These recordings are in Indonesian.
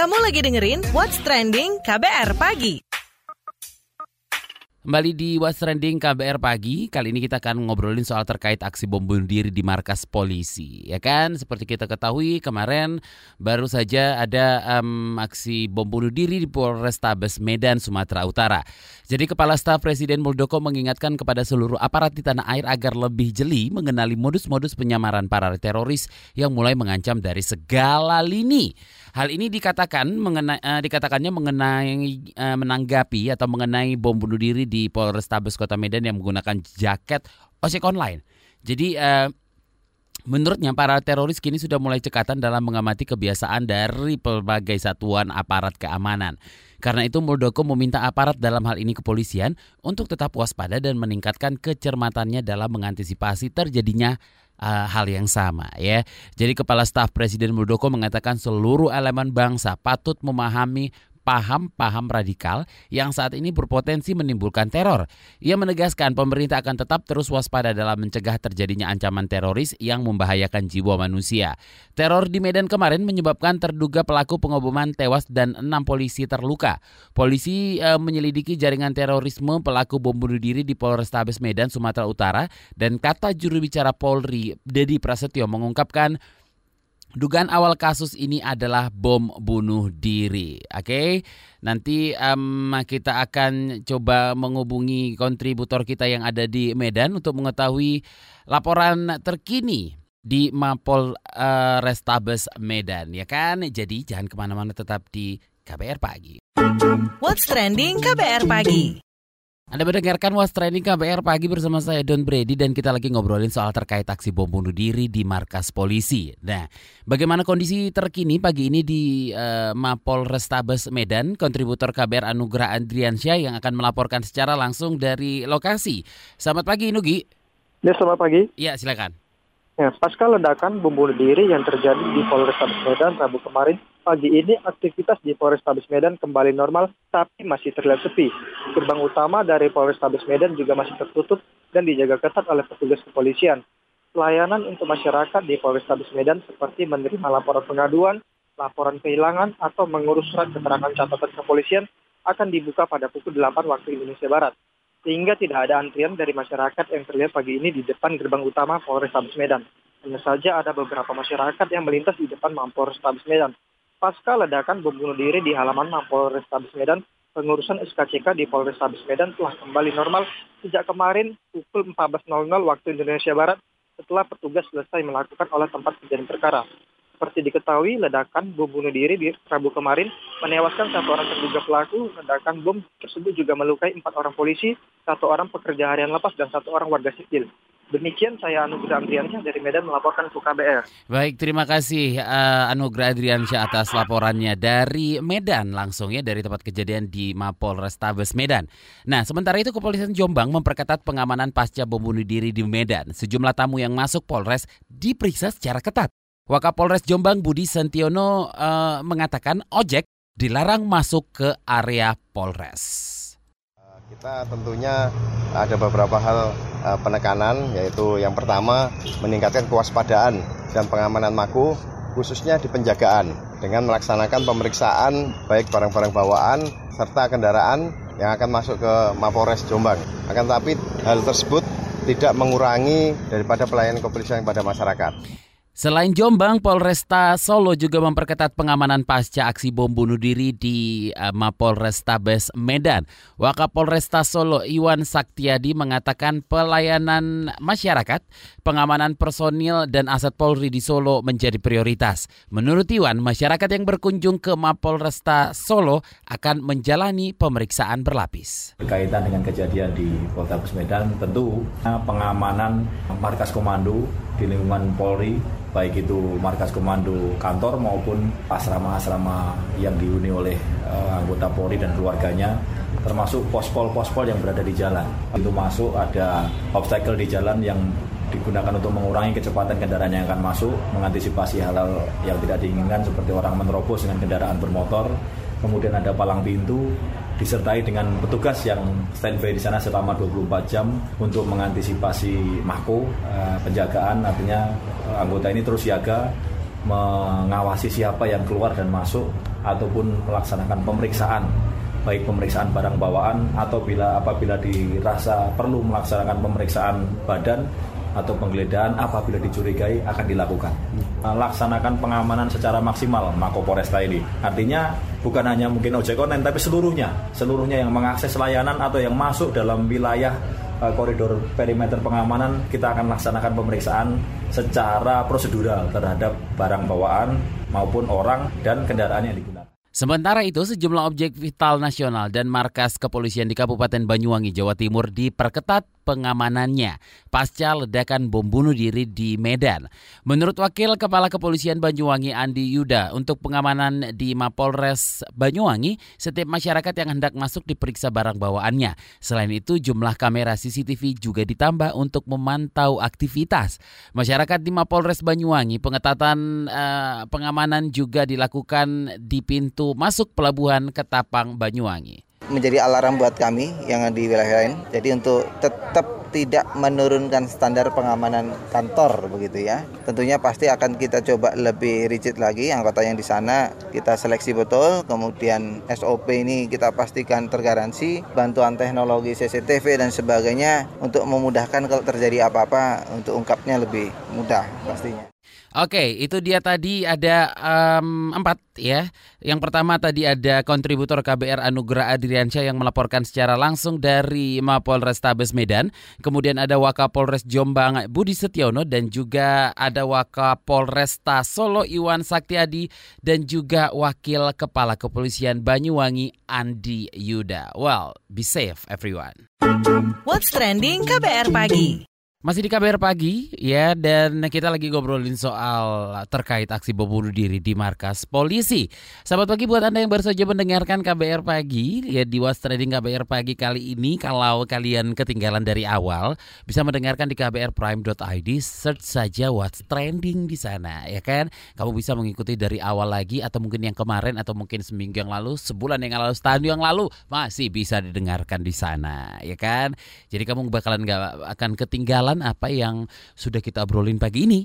Kamu lagi dengerin What's Trending KBR Pagi. Kembali di What's Trending KBR Pagi, kali ini kita akan ngobrolin soal terkait aksi bom bunuh diri di markas polisi. Ya kan, seperti kita ketahui kemarin baru saja ada um, aksi bom bunuh diri di Polrestabes Medan, Sumatera Utara. Jadi Kepala Staf Presiden Muldoko mengingatkan kepada seluruh aparat di tanah air agar lebih jeli mengenali modus-modus penyamaran para teroris yang mulai mengancam dari segala lini. Hal ini dikatakan mengenai, uh, dikatakannya mengenai uh, menanggapi atau mengenai bom bunuh diri di Polrestabes Kota Medan yang menggunakan jaket ojek online. Jadi uh, Menurutnya para teroris kini sudah mulai cekatan dalam mengamati kebiasaan dari berbagai satuan aparat keamanan. Karena itu Muldoko meminta aparat dalam hal ini kepolisian untuk tetap waspada dan meningkatkan kecermatannya dalam mengantisipasi terjadinya uh, hal yang sama ya. Jadi Kepala Staf Presiden Muldoko mengatakan seluruh elemen bangsa patut memahami paham-paham radikal yang saat ini berpotensi menimbulkan teror. Ia menegaskan pemerintah akan tetap terus waspada dalam mencegah terjadinya ancaman teroris yang membahayakan jiwa manusia. Teror di Medan kemarin menyebabkan terduga pelaku pengoboman tewas dan enam polisi terluka. Polisi e, menyelidiki jaringan terorisme pelaku bom bunuh diri di Polrestabes Medan, Sumatera Utara dan kata juru bicara Polri, Dedi Prasetyo mengungkapkan Dugaan awal kasus ini adalah bom bunuh diri. Oke, okay? nanti um, kita akan coba menghubungi kontributor kita yang ada di Medan untuk mengetahui laporan terkini di Mapol uh, Restabes Medan, ya kan? Jadi jangan ke mana-mana, tetap di KBR Pagi. What's trending KBR Pagi? Anda mendengarkan Was Training KBR pagi bersama saya Don Brady dan kita lagi ngobrolin soal terkait aksi bom bunuh diri di markas polisi. Nah, bagaimana kondisi terkini pagi ini di uh, Mapol Restabes Medan? Kontributor KBR Anugrah Andriansyah yang akan melaporkan secara langsung dari lokasi. Selamat pagi Nugi. Ya, selamat pagi. Ya, silakan. Ya, pasca ledakan bom bunuh diri yang terjadi di Polrestabes Medan Rabu kemarin, pagi ini aktivitas di Polrestabes Medan kembali normal tapi masih terlihat sepi. Gerbang utama dari Polrestabes Medan juga masih tertutup dan dijaga ketat oleh petugas kepolisian. Pelayanan untuk masyarakat di Polrestabes Medan seperti menerima laporan pengaduan, laporan kehilangan, atau mengurus surat keterangan catatan kepolisian akan dibuka pada pukul 8 waktu Indonesia Barat. Sehingga tidak ada antrian dari masyarakat yang terlihat pagi ini di depan gerbang utama Polrestabes Medan. Hanya saja ada beberapa masyarakat yang melintas di depan Polrestabes Medan. Pasca ledakan bom bunuh diri di halaman Mapolrestabes Medan, pengurusan SKCK di Polrestabes Medan telah kembali normal sejak kemarin pukul 14.00 waktu Indonesia Barat setelah petugas selesai melakukan olah tempat kejadian perkara. Seperti diketahui, ledakan bom bunuh diri di Rabu kemarin menewaskan satu orang terduga pelaku. Ledakan bom tersebut juga melukai empat orang polisi, satu orang pekerja harian lepas, dan satu orang warga sipil. Demikian saya Anugrah Adriansyah dari Medan melaporkan untuk KBR. Baik, terima kasih uh, Anugrah Adriansyah atas laporannya dari Medan langsung ya dari tempat kejadian di Mapol Restabes Medan. Nah, sementara itu Kepolisian Jombang memperketat pengamanan pasca bom bunuh diri di Medan. Sejumlah tamu yang masuk Polres diperiksa secara ketat. Wakapolres Jombang Budi Sentiono uh, mengatakan ojek dilarang masuk ke area Polres. Kita tentunya ada beberapa hal uh, penekanan yaitu yang pertama meningkatkan kewaspadaan dan pengamanan maku khususnya di penjagaan dengan melaksanakan pemeriksaan baik barang-barang bawaan serta kendaraan yang akan masuk ke Mapores Jombang. Akan tetapi hal tersebut tidak mengurangi daripada pelayanan kepolisian kepada masyarakat. Selain Jombang, Polresta Solo juga memperketat pengamanan pasca aksi bom bunuh diri di uh, Mapolrestabes Medan. Wakapolresta Solo Iwan Saktiadi mengatakan pelayanan masyarakat, pengamanan personil dan aset Polri di Solo menjadi prioritas. Menurut Iwan, masyarakat yang berkunjung ke Mapolresta Solo akan menjalani pemeriksaan berlapis. Berkaitan dengan kejadian di Polrestabes Medan, tentu pengamanan markas komando di lingkungan Polri baik itu markas komando kantor maupun asrama-asrama yang dihuni oleh uh, anggota Polri dan keluarganya termasuk pospol-pospol yang berada di jalan. Itu masuk ada obstacle di jalan yang digunakan untuk mengurangi kecepatan kendaraan yang akan masuk, mengantisipasi hal-hal yang tidak diinginkan seperti orang menerobos dengan kendaraan bermotor, kemudian ada palang pintu, disertai dengan petugas yang standby di sana selama 24 jam untuk mengantisipasi mako uh, penjagaan. Artinya uh, anggota ini terus siaga mengawasi siapa yang keluar dan masuk ataupun melaksanakan pemeriksaan. Baik pemeriksaan barang bawaan atau bila apabila dirasa perlu melaksanakan pemeriksaan badan atau penggeledahan apabila dicurigai akan dilakukan. Laksanakan pengamanan secara maksimal Mako Polresta ini. Artinya bukan hanya mungkin ojek online tapi seluruhnya, seluruhnya yang mengakses layanan atau yang masuk dalam wilayah uh, koridor perimeter pengamanan kita akan laksanakan pemeriksaan secara prosedural terhadap barang bawaan maupun orang dan kendaraan yang digunakan. Sementara itu, sejumlah objek vital nasional dan markas kepolisian di Kabupaten Banyuwangi, Jawa Timur diperketat pengamanannya pasca ledakan bom bunuh diri di Medan. Menurut Wakil Kepala Kepolisian Banyuwangi Andi Yuda, untuk pengamanan di Mapolres Banyuwangi, setiap masyarakat yang hendak masuk diperiksa barang bawaannya. Selain itu, jumlah kamera CCTV juga ditambah untuk memantau aktivitas. Masyarakat di Mapolres Banyuwangi, pengetatan uh, pengamanan juga dilakukan di pintu masuk pelabuhan Ketapang Banyuwangi menjadi alarm buat kami yang di wilayah lain. Jadi untuk tetap tidak menurunkan standar pengamanan kantor begitu ya. Tentunya pasti akan kita coba lebih rigid lagi anggota yang di sana kita seleksi betul, kemudian SOP ini kita pastikan tergaransi, bantuan teknologi CCTV dan sebagainya untuk memudahkan kalau terjadi apa-apa untuk ungkapnya lebih mudah pastinya. Oke, itu dia tadi ada um, empat ya. Yang pertama tadi ada kontributor KBR Anugerah Adriansyah yang melaporkan secara langsung dari Mapolres Tabes Medan. Kemudian ada Wakapolres Jombang Budi Setiono dan juga ada Wakapolresta Solo Iwan Saktiadi dan juga Wakil Kepala Kepolisian Banyuwangi Andi Yuda. Well, be safe everyone. What's trending KBR pagi? Masih di KBR Pagi ya dan kita lagi ngobrolin soal terkait aksi bom bunuh diri di markas polisi. Selamat pagi buat Anda yang baru saja mendengarkan KBR Pagi ya di Was Trading KBR Pagi kali ini kalau kalian ketinggalan dari awal bisa mendengarkan di kbrprime.id search saja What's Trending di sana ya kan. Kamu bisa mengikuti dari awal lagi atau mungkin yang kemarin atau mungkin seminggu yang lalu, sebulan yang lalu, setahun yang lalu masih bisa didengarkan di sana ya kan. Jadi kamu bakalan nggak akan ketinggalan apa yang sudah kita obrolin pagi ini.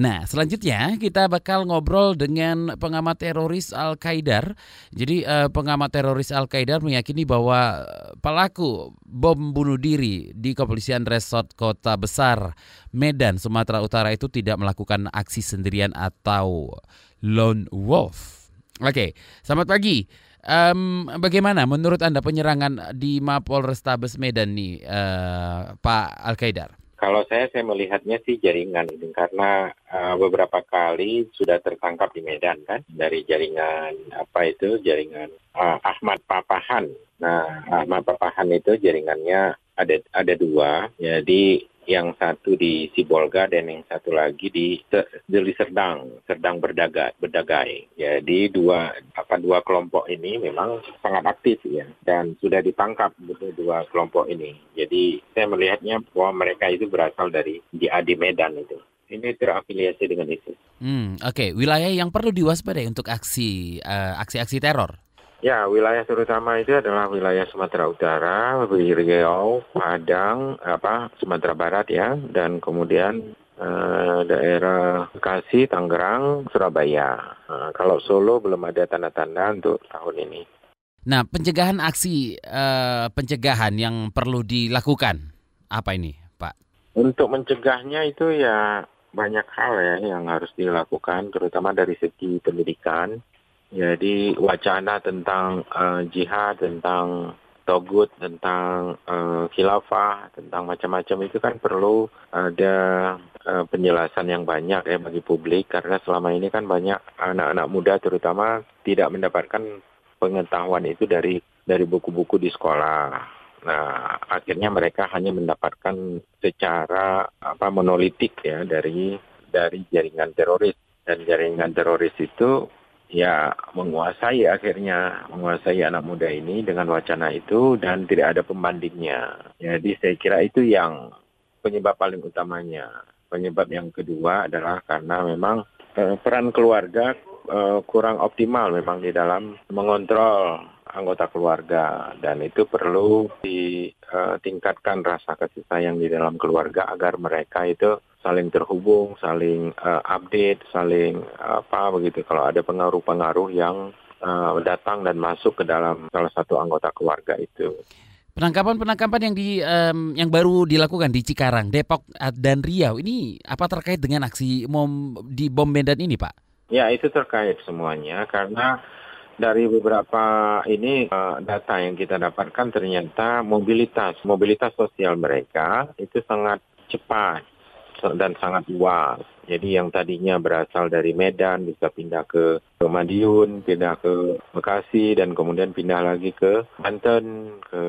Nah, selanjutnya kita bakal ngobrol dengan pengamat teroris Al-Qaidar. Jadi uh, pengamat teroris Al-Qaidar meyakini bahwa pelaku bom bunuh diri di kepolisian resort kota besar Medan, Sumatera Utara itu tidak melakukan aksi sendirian atau lone wolf. Oke, selamat pagi. Um, bagaimana menurut Anda penyerangan di Mapolrestabes Medan nih, uh, Pak Al-Qaidar? Kalau saya, saya melihatnya sih jaringan ini karena uh, beberapa kali sudah tertangkap di Medan kan dari jaringan apa itu jaringan uh, Ahmad Papahan. Nah Ahmad Papahan itu jaringannya ada ada dua, jadi yang satu di Sibolga dan yang satu lagi di Deli Serdang, Serdang berdaga, berdagai. Jadi dua apa dua kelompok ini memang sangat aktif ya dan sudah ditangkap betul dua kelompok ini. Jadi saya melihatnya bahwa mereka itu berasal dari di Adi Medan itu. Ini terafiliasi dengan ISIS. Hmm, Oke, okay. wilayah yang perlu diwaspadai untuk aksi uh, aksi-aksi teror Ya, wilayah terutama itu adalah wilayah Sumatera Utara, Riau, Padang, apa Sumatera Barat ya, dan kemudian eh, daerah Bekasi, Tangerang, Surabaya. Nah, kalau Solo belum ada tanda-tanda untuk tahun ini. Nah, pencegahan aksi eh, pencegahan yang perlu dilakukan apa ini, Pak? Untuk mencegahnya itu ya banyak hal ya yang harus dilakukan, terutama dari segi pendidikan jadi wacana tentang uh, jihad, tentang togut, tentang uh, khilafah, tentang macam-macam itu kan perlu ada uh, penjelasan yang banyak ya bagi publik karena selama ini kan banyak anak-anak muda terutama tidak mendapatkan pengetahuan itu dari dari buku-buku di sekolah. Nah, akhirnya mereka hanya mendapatkan secara apa monolitik ya dari dari jaringan teroris dan jaringan teroris itu ya menguasai akhirnya menguasai anak muda ini dengan wacana itu dan tidak ada pembandingnya. Jadi saya kira itu yang penyebab paling utamanya. Penyebab yang kedua adalah karena memang eh, peran keluarga eh, kurang optimal memang di dalam mengontrol anggota keluarga dan itu perlu ditingkatkan rasa kasih sayang di dalam keluarga agar mereka itu saling terhubung, saling uh, update, saling uh, apa begitu. Kalau ada pengaruh-pengaruh yang uh, datang dan masuk ke dalam salah satu anggota keluarga itu. Penangkapan-penangkapan yang di um, yang baru dilakukan di Cikarang, Depok dan Riau ini apa terkait dengan aksi mom di bom Medan ini, Pak? Ya, itu terkait semuanya karena dari beberapa ini uh, data yang kita dapatkan ternyata mobilitas mobilitas sosial mereka itu sangat cepat dan sangat luas. Jadi yang tadinya berasal dari Medan bisa pindah ke, ke Madiun, pindah ke Bekasi, dan kemudian pindah lagi ke Banten, ke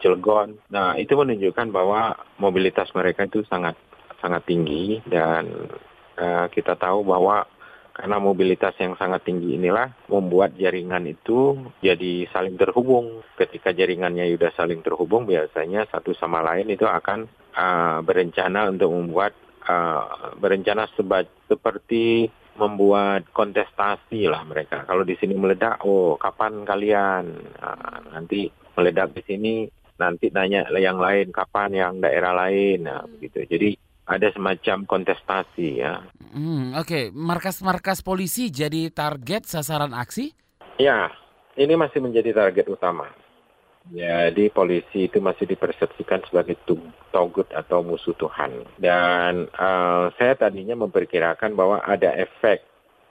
Cilegon. Nah itu menunjukkan bahwa mobilitas mereka itu sangat sangat tinggi dan uh, kita tahu bahwa karena mobilitas yang sangat tinggi inilah membuat jaringan itu jadi saling terhubung. Ketika jaringannya sudah saling terhubung, biasanya satu sama lain itu akan uh, berencana untuk membuat uh, berencana seba, seperti membuat kontestasi lah mereka. Kalau di sini meledak, oh kapan kalian? Uh, nanti meledak di sini, nanti nanya yang lain kapan yang daerah lain, nah, begitu. Jadi ada semacam kontestasi ya. Hmm, Oke, okay. markas-markas polisi jadi target sasaran aksi? Ya, ini masih menjadi target utama. Jadi polisi itu masih dipersepsikan sebagai togut atau musuh Tuhan. Dan uh, saya tadinya memperkirakan bahwa ada efek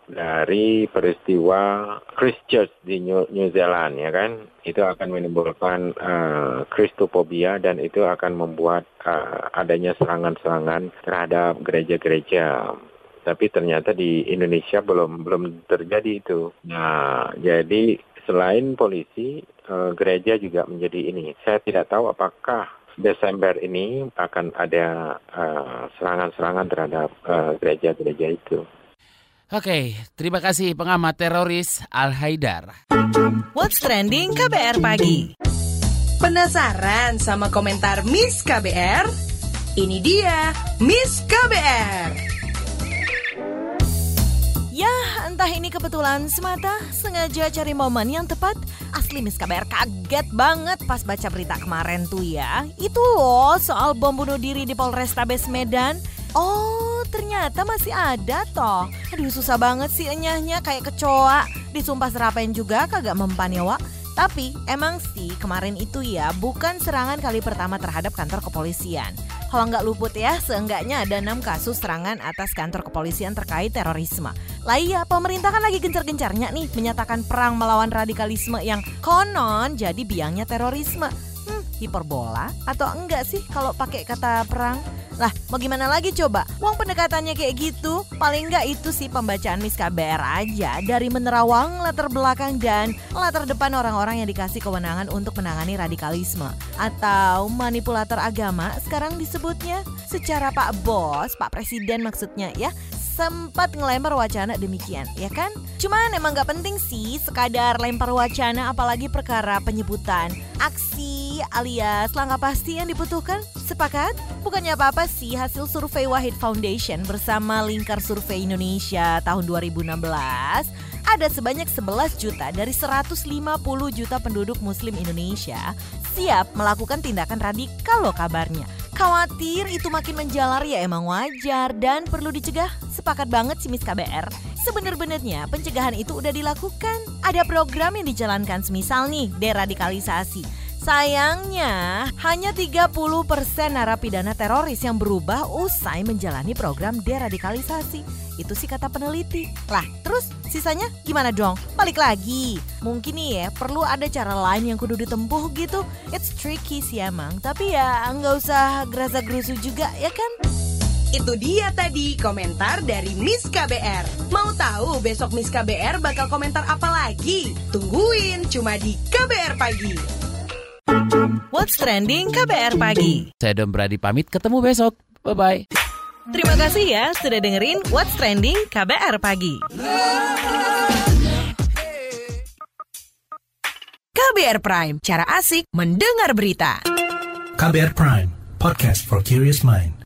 dari peristiwa Christchurch di New, New Zealand ya kan? Itu akan menimbulkan uh, Kristophobia dan itu akan membuat uh, adanya serangan-serangan terhadap gereja-gereja. Tapi ternyata di Indonesia belum belum terjadi itu. Nah jadi selain polisi uh, gereja juga menjadi ini saya tidak tahu apakah Desember ini akan ada serangan-serangan uh, terhadap gereja-gereja uh, itu. Oke, terima kasih pengamat teroris Al Haidar. What's trending KBR pagi? Penasaran sama komentar Miss KBR? Ini dia Miss KBR. Ya, entah ini kebetulan semata, sengaja cari momen yang tepat. Asli Miss KBR kaget banget pas baca berita kemarin tuh ya. Itu loh soal bom bunuh diri di Polrestabes Medan. Oh, ternyata masih ada toh. Aduh susah banget sih enyahnya kayak kecoa. Disumpah serapain juga kagak mempan ya Wak. Tapi emang sih kemarin itu ya bukan serangan kali pertama terhadap kantor kepolisian. Kalau nggak luput ya, seenggaknya ada enam kasus serangan atas kantor kepolisian terkait terorisme. Lah iya, pemerintah kan lagi gencar-gencarnya nih menyatakan perang melawan radikalisme yang konon jadi biangnya terorisme. Hmm, hiperbola atau enggak sih kalau pakai kata perang? Lah, mau gimana lagi coba? Uang pendekatannya kayak gitu. Paling nggak itu sih pembacaan Miss KBR aja dari menerawang latar belakang dan latar depan orang-orang yang dikasih kewenangan untuk menangani radikalisme atau manipulator agama sekarang disebutnya secara Pak Bos, Pak Presiden maksudnya ya sempat ngelempar wacana demikian, ya kan? Cuman emang gak penting sih sekadar lempar wacana apalagi perkara penyebutan aksi alias langkah pasti yang dibutuhkan. Sepakat? Bukannya apa-apa sih hasil survei Wahid Foundation bersama Lingkar Survei Indonesia tahun 2016 ada sebanyak 11 juta dari 150 juta penduduk muslim Indonesia siap melakukan tindakan radikal loh kabarnya. Khawatir itu makin menjalar ya emang wajar dan perlu dicegah. Sepakat banget sih Miss KBR. Sebenar-benarnya pencegahan itu udah dilakukan. Ada program yang dijalankan semisal nih deradikalisasi. Sayangnya, hanya 30% narapidana teroris yang berubah usai menjalani program deradikalisasi. Itu sih kata peneliti. Lah, terus sisanya gimana dong? Balik lagi. Mungkin nih ya, perlu ada cara lain yang kudu ditempuh gitu. It's tricky sih emang, tapi ya nggak usah gerasa gerusu juga ya kan? Itu dia tadi komentar dari Miss KBR. Mau tahu besok Miss KBR bakal komentar apa lagi? Tungguin cuma di KBR Pagi. What's Trending KBR Pagi. Saya Dom Brady pamit, ketemu besok. Bye-bye. Terima kasih ya sudah dengerin What's Trending KBR Pagi. KBR Prime, cara asik mendengar berita. KBR Prime, podcast for curious mind.